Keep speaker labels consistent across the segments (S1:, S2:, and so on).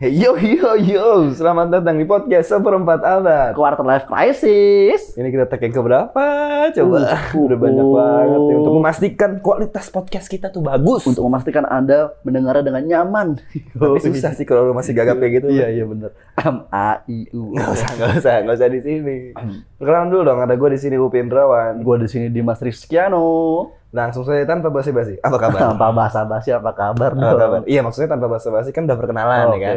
S1: Hey, yo yo yo, selamat datang di podcast seperempat abad.
S2: Quarter life crisis.
S1: Ini kita tag yang keberapa? Coba,
S2: Uh,
S1: udah banyak
S2: uh.
S1: banget ya. Untuk memastikan kualitas podcast kita tuh bagus.
S2: Untuk memastikan Anda mendengarnya dengan nyaman.
S1: Tapi susah sih kalau lu masih gagap kayak gitu.
S2: Iya, iya benar. M A I U.
S1: Nggak usah, nggak usah, nggak usah di sini. Perkenalan dulu dong, ada gue di sini Upin Rawan.
S2: Gua di sini Dimas Rizkyano.
S1: Langsung saja tanpa basa-basi. Apa kabar?
S2: Tanpa basa-basi apa kabar?
S1: Apa kabar? Iya, maksudnya tanpa basa-basi kan udah perkenalan
S2: Oh,
S1: ya kan.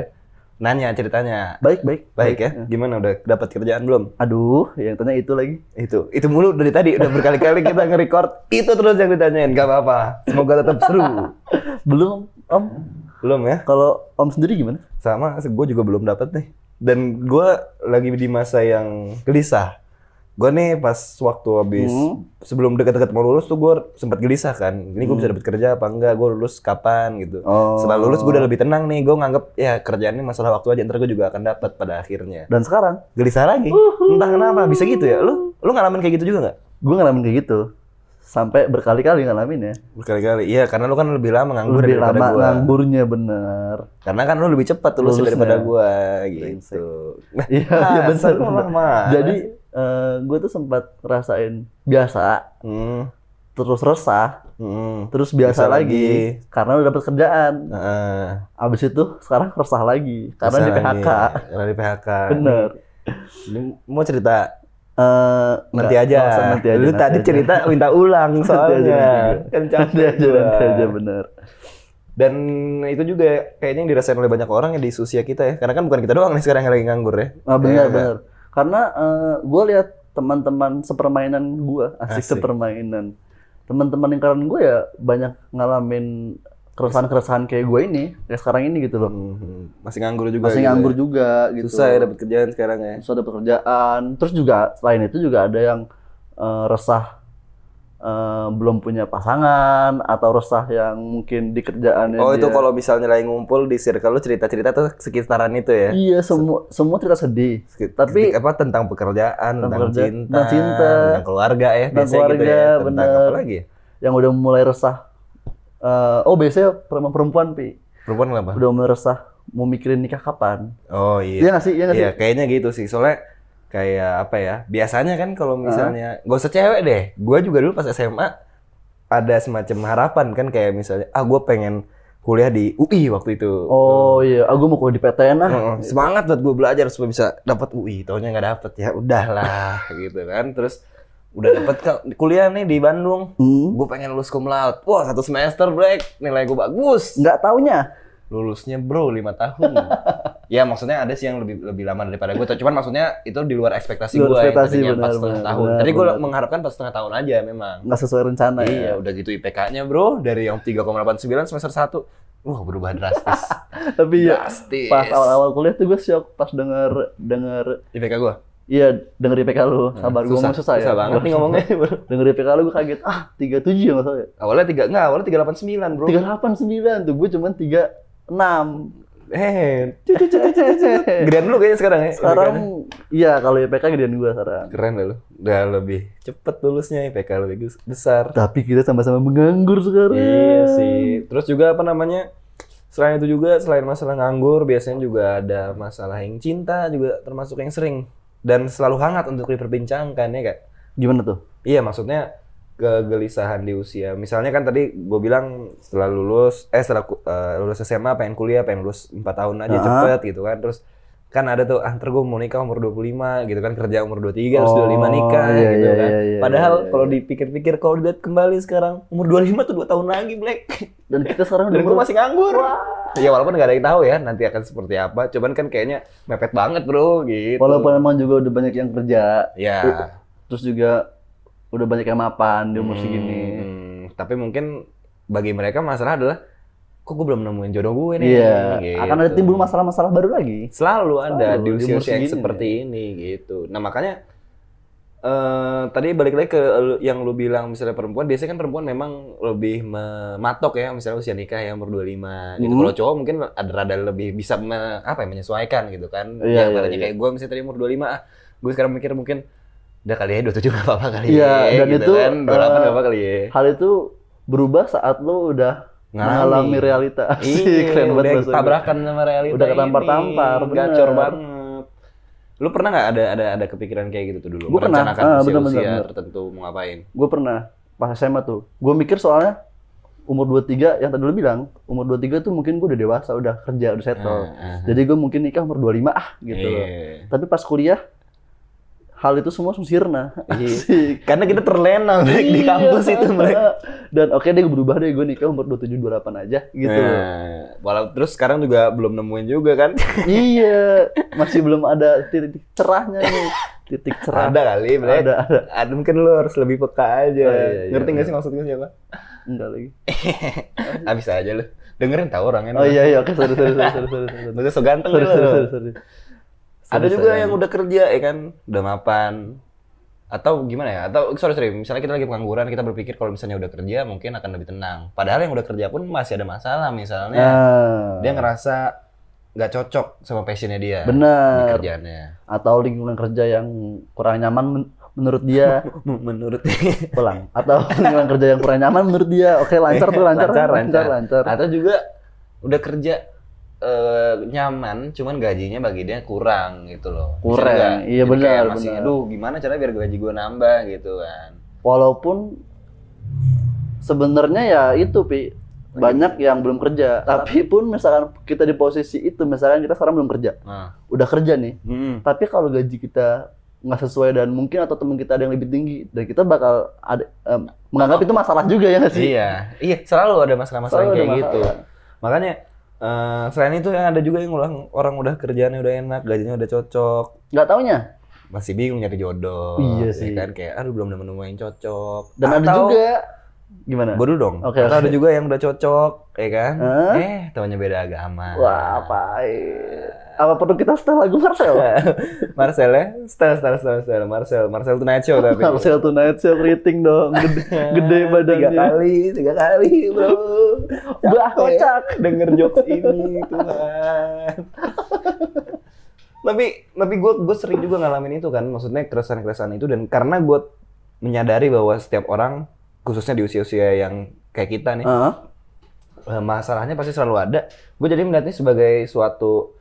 S1: Nanya ceritanya.
S2: Baik, baik.
S1: Baik ya. Gimana udah dapat kerjaan belum?
S2: Aduh, yang tanya itu lagi.
S1: Itu, itu mulu dari tadi udah berkali-kali kita nge-record itu terus yang ditanyain. Gak apa-apa. Semoga tetap seru.
S2: Belum, Om.
S1: Belum ya?
S2: Kalau Om sendiri gimana?
S1: Sama, gue juga belum dapat nih. Dan gue lagi di masa yang gelisah. Gue nih pas waktu habis
S2: Hmm.
S1: sebelum deket-deket mau lulus tuh gue sempat gelisah kan. Ini gue bisa dapat kerja apa enggak? Gue lulus kapan gitu.
S2: Oh.
S1: Setelah lulus gue udah lebih tenang nih. Gue nganggep ya kerjaan ini masalah waktu aja. Ntar gue juga akan dapat pada akhirnya.
S2: Dan sekarang,
S1: Gelisah lagi. Entah kenapa bisa gitu ya. Lu lu ngalamin kayak gitu juga nggak?
S2: gue ngalamin kayak gitu. Sampai berkali-kali ngalamin ya.
S1: Berkali-kali. Iya, karena lu kan lebih lama nganggur
S2: Lebih
S1: daripada
S2: lama
S1: gua.
S2: ngangburnya bener.
S1: Karena kan lu lebih cepat Lulusnya. daripada gua gitu. Nah,
S2: Iya, iya benar. benar.
S1: lama.
S2: Jadi gue tuh sempat rasain biasa,
S1: hmm,
S2: terus resah,
S1: hmm.
S2: terus biasa
S1: Biasa
S2: lagi,
S1: lagi.
S2: karena udah dapat kerjaan.
S1: Heeh.
S2: Abis itu sekarang resah lagi karena
S1: Bisa
S2: di PHK.
S1: lagi. Karena di PHK.
S2: Bener.
S1: Ini mau cerita
S2: Eh,
S1: nanti
S2: nggak,
S1: aja.
S2: nggak usah nanti aja.
S1: Lu
S2: nanti
S1: tadi
S2: aja.
S1: cerita minta ulang soalnya. Kan capek
S2: aja, nanti aja bener.
S1: Dan itu juga kayaknya yang dirasain oleh banyak orang ya di usia kita ya. Karena kan bukan kita doang nih sekarang yang lagi nganggur ya.
S2: Ah, bener
S1: Iya,
S2: bener. Karena gue lihat teman-teman sepermainan gue asik,
S1: Asik.
S2: sepermainan. Teman-teman lingkaran gue ya banyak ngalamin keresahan-keresahan kayak gue ini, kayak sekarang ini gitu loh.
S1: Hmm, Masih nganggur juga.
S2: Masih
S1: gitu
S2: nganggur
S1: ya.
S2: juga gitu.
S1: Susah ya dapat kerjaan sekarang ya.
S2: susah dapat kerjaan. Terus juga selain itu juga ada yang eh, resah eh, belum punya pasangan atau resah yang mungkin di kerjaannya
S1: Oh itu
S2: dia-
S1: kalau misalnya lagi ngumpul di circle lu cerita-cerita tuh sekitaran itu ya?
S2: iya semua semua cerita sedih.
S1: Sekit-
S2: Tapi-
S1: apa tentang pekerjaan, tentang,
S2: pekerjaan,
S1: cinta,
S2: tentang cinta,
S1: tentang keluarga ya,
S2: tentang
S1: biasanya gitu ya.
S2: keluarga,
S1: Tentang
S2: bener.
S1: apa lagi? ya?
S2: Yang udah mulai resah. eh, oh biasanya perempuan-perempuan pi
S1: Perempuan kenapa?
S2: udah mulai resah mau mikirin nikah kapan?
S1: Oh
S2: Iya
S1: iya.
S2: nggak sih? Iya nggak
S1: Iya,
S2: sih?
S1: kayaknya gitu sih. Soalnya kayak apa ya? Biasanya kan kalau misalnya gak usah cewek deh. Gua juga dulu pas SMA ada semacam harapan kan kayak misalnya ah gue pengen kuliah di UI waktu itu.
S2: Oh iya, aku mau kuliah di PTN ah.
S1: Heeh, semangat buat gue belajar supaya bisa dapat UI taunya nggak dapet ya udahlah gitu kan terus udah dapet kuliah nih di Bandung
S2: Hmm.
S1: gue pengen lulus cum laude wah satu semester break nilai gue bagus
S2: Nggak taunya.
S1: Lulusnya bro lima tahun. Ya maksudnya ada sih yang lebih lebih lama daripada gue cuman maksudnya itu di luar ekspektasi gue yang
S2: ekspektasi,
S1: tadinya
S2: benar,
S1: setengah
S2: benar,
S1: tahun.
S2: benar,
S1: tadi gue mengharapkan empat setengah tahun aja memang.
S2: Nggak sesuai rencana ya.
S1: iya udah gitu IPK-nya bro dari yang 3,89 semester 1 wah berubah drastis.
S2: Tapi ya
S1: drastis.
S2: pas awal-awal kuliah tuh gue shock pas denger denger
S1: IPK gue
S2: iya denger IPK lu. Sabar gue ngomong susah, ya.
S1: Susah banget nih ngomongnya
S2: denger IPK lu gue kaget. Ah 37 ya nggak salah ya?
S1: Awalnya tiga enggak, awalnya tiga delapan sembilan bro.
S2: 389 tuh gue cuman 36
S1: Eh, cut, cut, cut, cut, cut, cut. gedean lu kayaknya sekarang ya.
S2: sekarang
S1: IPK-nya.
S2: iya kalau IPK gedean gue sekarang
S1: keren lah lu. Udah lebih cepet lulusnya IPK lebih besar.
S2: tapi kita sama-sama menganggur sekarang
S1: Iya sih. Terus juga apa namanya? Selain itu juga selain masalah nganggur, biasanya juga ada masalah yang cinta juga termasuk yang sering dan selalu hangat untuk diperbincangkan ya kak.
S2: gimana tuh
S1: Iya maksudnya kegelisahan di usia. Misalnya kan tadi gue bilang setelah lulus, eh setelah eh, lulus SMA pengen kuliah, pengen lulus 4 tahun aja
S2: Ah.
S1: cepet gitu kan. Terus kan ada tuh, ah ntar gue mau nikah umur 25 gitu kan, kerja umur 23, terus
S2: Oh,
S1: 25 nikah
S2: iya,
S1: gitu
S2: iya,
S1: kan.
S2: iya, iya,
S1: Padahal
S2: iya,
S1: kalau dipikir-pikir, kalau dilihat kembali sekarang, umur 25 tuh 2 tahun lagi, Black.
S2: dan kita sekarang
S1: Dan
S2: udah
S1: gue masih nganggur. Ya walaupun gak ada yang tahu ya nanti akan seperti apa. Cuman kan kayaknya mepet banget bro gitu.
S2: walaupun emang juga udah banyak yang kerja
S1: Ya.
S2: terus juga udah banyak yang mapan di umur segini
S1: Hmm, tapi mungkin bagi mereka masalah adalah kok gue belum nemuin jodoh gue nih.
S2: iya
S1: gitu.
S2: akan ada timbul masalah-masalah baru lagi
S1: Selalu ada
S2: Selalu,
S1: di usia-usia yang seperti ini gitu. Nah makanya eh tadi balik lagi ke yang lu bilang misalnya perempuan, biasanya kan perempuan memang lebih mematok ya, misalnya usia nikah ya umur 25 gitu.
S2: Hmm.
S1: Kalau cowok mungkin ada rada lebih bisa me- apa ya menyesuaikan gitu kan.
S2: Iya,
S1: yang
S2: iya, iya.
S1: kayak gue misalnya tadi umur 25 ah, gue sekarang mikir mungkin udah kali ya 27 gak apa-apa kali
S2: Iya,
S1: ya.
S2: dan
S1: gitu
S2: itu,
S1: kan 28
S2: eh,
S1: gak apa kali ya.
S2: hal itu berubah saat lo udah mengalami realita.
S1: Iya,
S2: keren banget
S1: udah tabrakan sama realita
S2: Udah ketampar-tampar.
S1: Gacor banget. Lu pernah nggak ada ada ada kepikiran kayak gitu tuh dulu?
S2: Gua pernah.
S1: Merencanakan
S2: Ah,
S1: usia,
S2: bener, bener,
S1: usia
S2: bener.
S1: tertentu mau ngapain?
S2: Gue pernah pas SMA tuh. Gue mikir soalnya umur 23 yang tadi lu bilang, umur 23 tuh mungkin gue udah dewasa, udah kerja, udah settle.
S1: Ah, ah.
S2: Jadi gue mungkin nikah umur 25 ah gitu loh.
S1: Iya.
S2: Tapi pas kuliah hal itu semua sirna.
S1: Iya. Karena kita terlena Brek, di
S2: Iya.
S1: kampus itu Brek.
S2: Dan oke deh gue berubah deh gue nikah umur 27 28 aja gitu.
S1: Nah, walau terus sekarang juga belum nemuin juga kan?
S2: iya, masih belum ada titik cerahnya nih. Titik cerah.
S1: ada kali.
S2: Ada, ada.
S1: Ada mungkin lu harus lebih peka aja.
S2: Oh, iya, iya,
S1: Ngerti
S2: iya.
S1: sih maksudnya siapa?
S2: Enggak lagi.
S1: Abis aja lu. Dengerin tahu orangnya.
S2: Oh iya iya oke sorry sorry sorry sorry sorry. sorry.
S1: Ganteng
S2: Sorry,
S1: lu.
S2: sorry, sorry, sorry.
S1: Ada juga yang udah kerja ya kan, udah mapan. Atau gimana ya? Atau sorry sorry, misalnya kita lagi pengangguran, kita berpikir kalau misalnya udah kerja mungkin akan lebih tenang. Padahal yang udah kerja pun masih ada masalah misalnya.
S2: Nah,
S1: Dia ngerasa nggak cocok sama passionnya dia di
S2: benar.
S1: kerjaannya.
S2: Atau lingkungan kerja yang kurang nyaman men- menurut dia
S1: Menurut
S2: pulang. Atau lingkungan kerja yang kurang nyaman menurut dia. Oke lancar tuh lancar
S1: Lancar,
S2: lancar
S1: lancar.
S2: lancar.
S1: Atau juga udah kerja eh, nyaman, cuman gajinya bagi dia kurang gitu loh.
S2: Kurang, iya benar,
S1: masih, aduh gimana cara biar gaji gue nambah gitu kan.
S2: Walaupun sebenarnya ya itu pi banyak yang belum kerja. Tapi pun misalkan kita di posisi itu, misalkan kita sekarang belum kerja,
S1: Nah.
S2: udah kerja nih.
S1: Hmm.
S2: Tapi kalau gaji kita nggak sesuai dan mungkin atau teman kita ada yang lebih tinggi dan kita bakal ada em, menganggap itu masalah juga ya sih?
S1: Iya, iya selalu ada masalah-masalah kayak gitu.
S2: masalah.
S1: Makanya eh, selain itu yang ada juga yang orang orang udah kerjaannya udah enak, gajinya udah cocok,
S2: Nggak taunya.
S1: masih bingung nyari jodoh.
S2: Iya
S1: ya
S2: sih.
S1: kan kayak aduh belum nemu yang cocok.
S2: Dan ada
S1: Atau-
S2: juga gimana?
S1: Gue dulu dong.
S2: Oke,
S1: Atau
S2: oke.
S1: ada juga yang udah cocok, ya kan?
S2: Hah?
S1: Eh, tahunya beda agama.
S2: Wah, apa? Apa perlu kita setel lagu Marcel?
S1: Marcel ya, style style style style Marcel, Marcel Tonight Show tapi.
S2: Marcel Tonight Show rating dong, gede, gede badannya.
S1: Tiga kali, tiga kali bro.
S2: Bah,
S1: Capek
S2: kocak.
S1: Denger jokes ini Tuhan. tapi tapi gue gue sering juga ngalamin itu kan, maksudnya keresahan-keresahan itu dan karena gue menyadari bahwa setiap orang khususnya di usia-usia yang kayak kita nih
S2: Heeh.
S1: eh, masalahnya pasti selalu ada. Gue jadi melihatnya sebagai suatu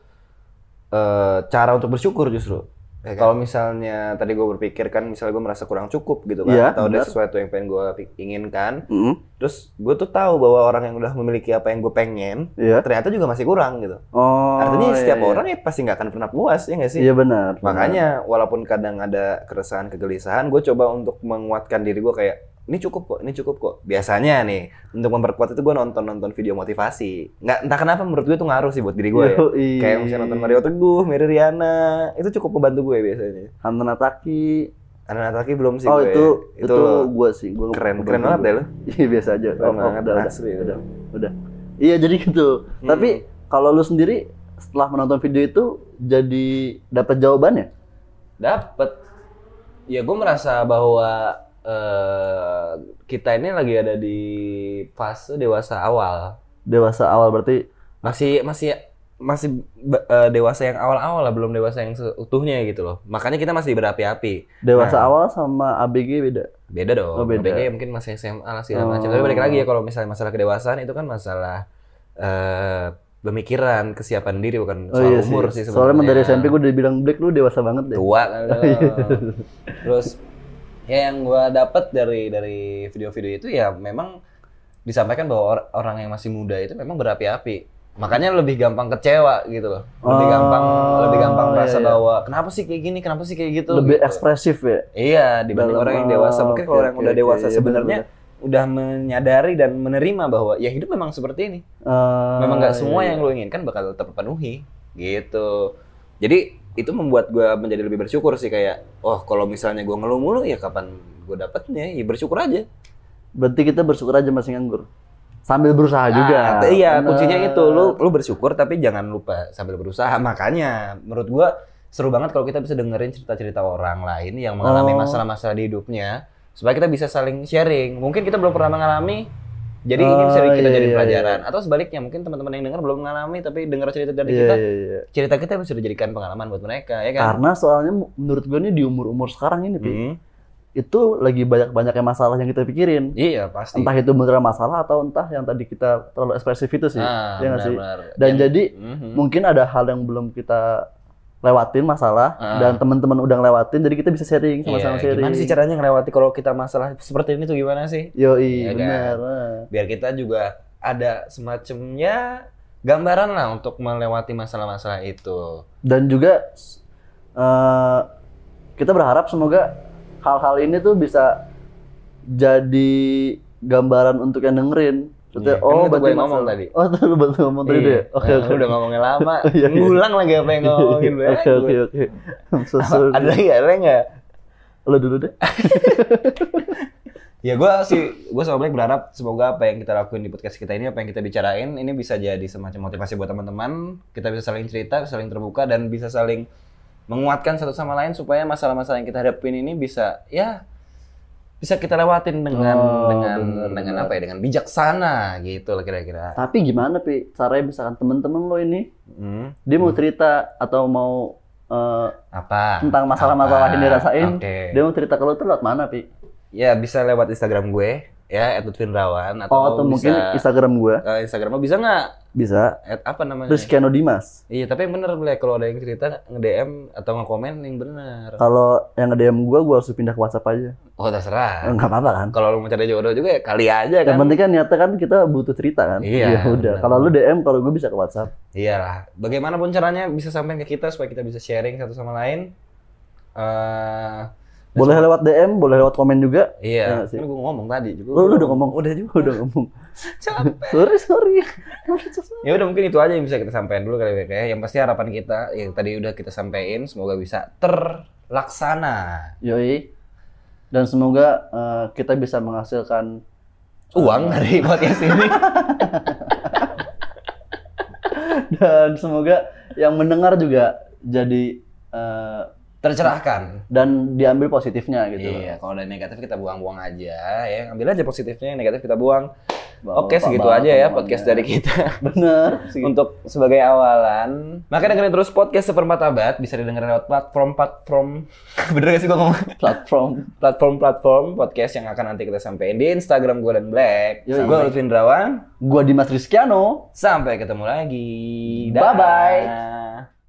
S1: eh, cara untuk bersyukur justru.
S2: Ya kan?
S1: Kalau misalnya tadi gue berpikir kan, misalnya gue merasa kurang cukup gitu kan,
S2: Iya,
S1: atau ada
S2: benar.
S1: sesuatu yang pengen gue inginkan,
S2: Mm,
S1: terus gue tuh tahu bahwa orang yang udah memiliki apa yang gue pengen,
S2: Iya.
S1: ternyata juga masih kurang gitu.
S2: Oh.
S1: Artinya
S2: iya,
S1: setiap
S2: iya.
S1: orang ya pasti nggak akan pernah puas ya nggak sih?
S2: Iya benar. benar.
S1: Makanya walaupun kadang ada keresahan kegelisahan, gue coba untuk menguatkan diri gue kayak ini cukup kok, ini cukup kok. Biasanya nih untuk memperkuat itu gue nonton nonton video motivasi. Nggak entah kenapa menurut gue itu ngaruh sih buat diri gue ya.
S2: Yoi.
S1: Kayak misalnya nonton Mario Teguh, Mary Riana, itu cukup membantu gue biasanya.
S2: Hunter Nataki.
S1: Anak Nataki belum sih
S2: oh
S1: gue.
S2: itu itu,
S1: loh.
S2: gua sih. Gua lupa-
S1: keren, keren banget deh lo.
S2: Iya biasa aja. Oh,
S1: banget,
S2: udah, udah,
S1: asli.
S2: udah, udah. Iya jadi gitu.
S1: Hmm.
S2: Tapi kalau lu sendiri setelah menonton video itu jadi dapat jawabannya?
S1: Dapet. Ya gue merasa bahwa eh, kita ini lagi ada di fase dewasa awal.
S2: Dewasa awal berarti
S1: masih masih masih eh, dewasa yang awal-awal lah belum dewasa yang seutuhnya gitu loh makanya kita masih berapi-api
S2: dewasa
S1: Nah.
S2: awal sama ABG beda.
S1: beda dong
S2: Oh, beda.
S1: ABG mungkin masih SMA lah segala
S2: Oh.
S1: macam tapi balik lagi ya kalau misalnya masalah kedewasaan itu kan masalah eh pemikiran kesiapan diri bukan
S2: Oh
S1: soal
S2: iya
S1: umur
S2: sih.
S1: sih
S2: Soalnya emang dari
S1: sebenarnya.
S2: SMP gue udah bilang Black lu dewasa banget deh.
S1: tua kan terus ya yang gua dapat dari dari video-video itu ya memang disampaikan bahwa or- orang yang masih muda itu memang berapi-api makanya lebih gampang kecewa gitu loh lebih
S2: Oh,
S1: gampang lebih gampang
S2: iya,
S1: merasa
S2: iya.
S1: bahwa kenapa sih kayak gini kenapa sih kayak gitu
S2: Lebih
S1: gitu.
S2: ekspresif ya.
S1: iya dibanding
S2: Dalam-
S1: orang yang dewasa mungkin kalau
S2: oke,
S1: yang udah dewasa
S2: Iya,
S1: sebenarnya
S2: benar-benar.
S1: udah menyadari dan menerima bahwa ya hidup memang seperti ini
S2: Eh,
S1: memang nggak semua
S2: iya,
S1: yang lo inginkan bakal terpenuhi gitu jadi itu membuat gue menjadi lebih bersyukur sih kayak oh kalau misalnya gue ngeluh mulu ya kapan gue dapetnya ya bersyukur aja
S2: Berarti kita bersyukur aja masih nganggur. Sambil berusaha juga.
S1: Ah, iya
S2: Bener.
S1: kuncinya itu lu lu bersyukur tapi jangan lupa sambil berusaha makanya menurut gue seru banget kalau kita bisa dengerin cerita-cerita orang lain yang mengalami
S2: Oh.
S1: masalah-masalah di hidupnya supaya kita bisa saling sharing mungkin kita belum pernah mengalami jadi ini bisa
S2: Oh,
S1: kita
S2: iya,
S1: jadi
S2: iya,
S1: pelajaran atau sebaliknya mungkin teman-teman yang dengar belum mengalami tapi dengar cerita dari
S2: Iya,
S1: kita
S2: iya, iya.
S1: cerita kita bisa dijadikan pengalaman buat mereka ya kan
S2: Karena soalnya menurut gue nih di umur-umur sekarang ini,
S1: Hmm.
S2: itu lagi banyak-banyaknya masalah yang kita pikirin.
S1: Iya pasti.
S2: Entah itu beneran masalah atau entah yang tadi kita terlalu ekspresif itu sih.
S1: Ah,
S2: Iya nggak sih? Dan
S1: Yang-
S2: jadi
S1: Mhm.
S2: mungkin ada hal yang belum kita lewatin masalah
S1: Ah.
S2: dan teman-teman udah ngelewatin jadi kita bisa sharing sama-sama
S1: Iya,
S2: sharing.
S1: Gimana sih caranya ngelewati kalau kita masalah seperti ini tuh gimana sih?
S2: Yoi,
S1: Iya kan?
S2: benar.
S1: Biar kita juga ada semacamnya gambaran lah untuk melewati masalah-masalah itu.
S2: Dan juga eh, kita berharap semoga hal-hal ini tuh bisa jadi gambaran untuk yang dengerin.
S1: Iya, kan itu
S2: berarti
S1: gue yang ngomong tadi.
S2: Oh, lu bantu ngomong tadi
S1: Iya.
S2: deh. Oke,
S1: Nah,
S2: oke.
S1: udah ngomongnya lama,
S2: Iya, iya.
S1: ngulang lagi apa yang ngomongin gue.
S2: Oke, oke, oke.
S1: Ada lagi ada lagi nggak?
S2: Lu dulu deh.
S1: Ya gue sih, gue sama Black berharap semoga apa yang kita lakuin di podcast kita ini, apa yang kita bicarain, ini bisa jadi semacam motivasi buat teman-teman. Kita bisa saling cerita, saling terbuka, dan bisa saling menguatkan satu sama lain supaya masalah-masalah yang kita hadapin ini bisa, ya bisa kita lewatin dengan
S2: Oh,
S1: dengan
S2: benar,
S1: dengan apa ya, dengan bijaksana gitu lah kira-kira.
S2: Tapi gimana, Pi? Caranya misalkan temen-temen lo ini,
S1: Hmm,
S2: dia mau cerita atau mau eh,
S1: apa?
S2: tentang masalah-masalah yang dirasain,
S1: Oke.
S2: dia mau cerita ke lo tuh lewat mana, Pi?
S1: Ya bisa lewat Instagram gue, ya @lutfinrawan atau,
S2: Oh, atau mungkin
S1: bisa,
S2: Instagram gua.
S1: eh, Instagram bisa nggak?
S2: Bisa.
S1: At apa namanya?
S2: Rizkyano Dimas.
S1: Iya, tapi yang bener Black, kalau ada yang cerita nge-DM atau nge-komen yang bener.
S2: Kalau yang nge-DM gua, gua harus pindah ke WhatsApp aja.
S1: Oh, terserah.
S2: Enggak apa-apa kan?
S1: Kalau lu mau cari jodoh juga ya kali aja
S2: Yang
S1: kan.
S2: penting kan niatnya kan kita butuh cerita kan?
S1: Iya,
S2: Ya udah.
S1: benar.
S2: Kalau lu DM, kalau gue bisa ke WhatsApp.
S1: Iyalah. Bagaimanapun caranya bisa sampai ke kita supaya kita bisa sharing satu sama lain. Eh
S2: Boleh lewat DM, boleh lewat komen juga. Iya
S1: iya,
S2: nggak sih?
S1: kan gue ngomong tadi juga.
S2: Lu, lu udah ngomong.
S1: Udah juga.
S2: Udah ngomong.
S1: Capek.
S2: sorry, sorry.
S1: Ya udah mungkin itu aja yang bisa kita sampaikan dulu kali ya. Yang pasti harapan kita yang tadi udah kita sampaikan semoga bisa terlaksana.
S2: Yoi. Dan semoga eh, kita bisa menghasilkan
S1: Uang dari podcast ini.
S2: dan semoga yang mendengar juga jadi eh,
S1: Tercerahkan.
S2: dan diambil positifnya gitu.
S1: Iya, kalau ada yang negatif kita buang-buang aja ya. Ambil aja positifnya, yang negatif kita buang.
S2: Bawa
S1: Oke, segitu aja ya podcast dari kita.
S2: Bener. segitu.
S1: Untuk sebagai awalan. Makanya dengerin terus podcast Seperempat Abad. Bisa didengerin lewat platform-platform. Bener gak sih gue ngomong?
S2: platform.
S1: Platform-platform podcast yang akan nanti kita sampein di Instagram gue dan Black. Gue Lutfi Indrawan.
S2: Gua Dimas Rizkyano.
S1: Sampai ketemu lagi.
S2: Bye-bye.
S1: Dah.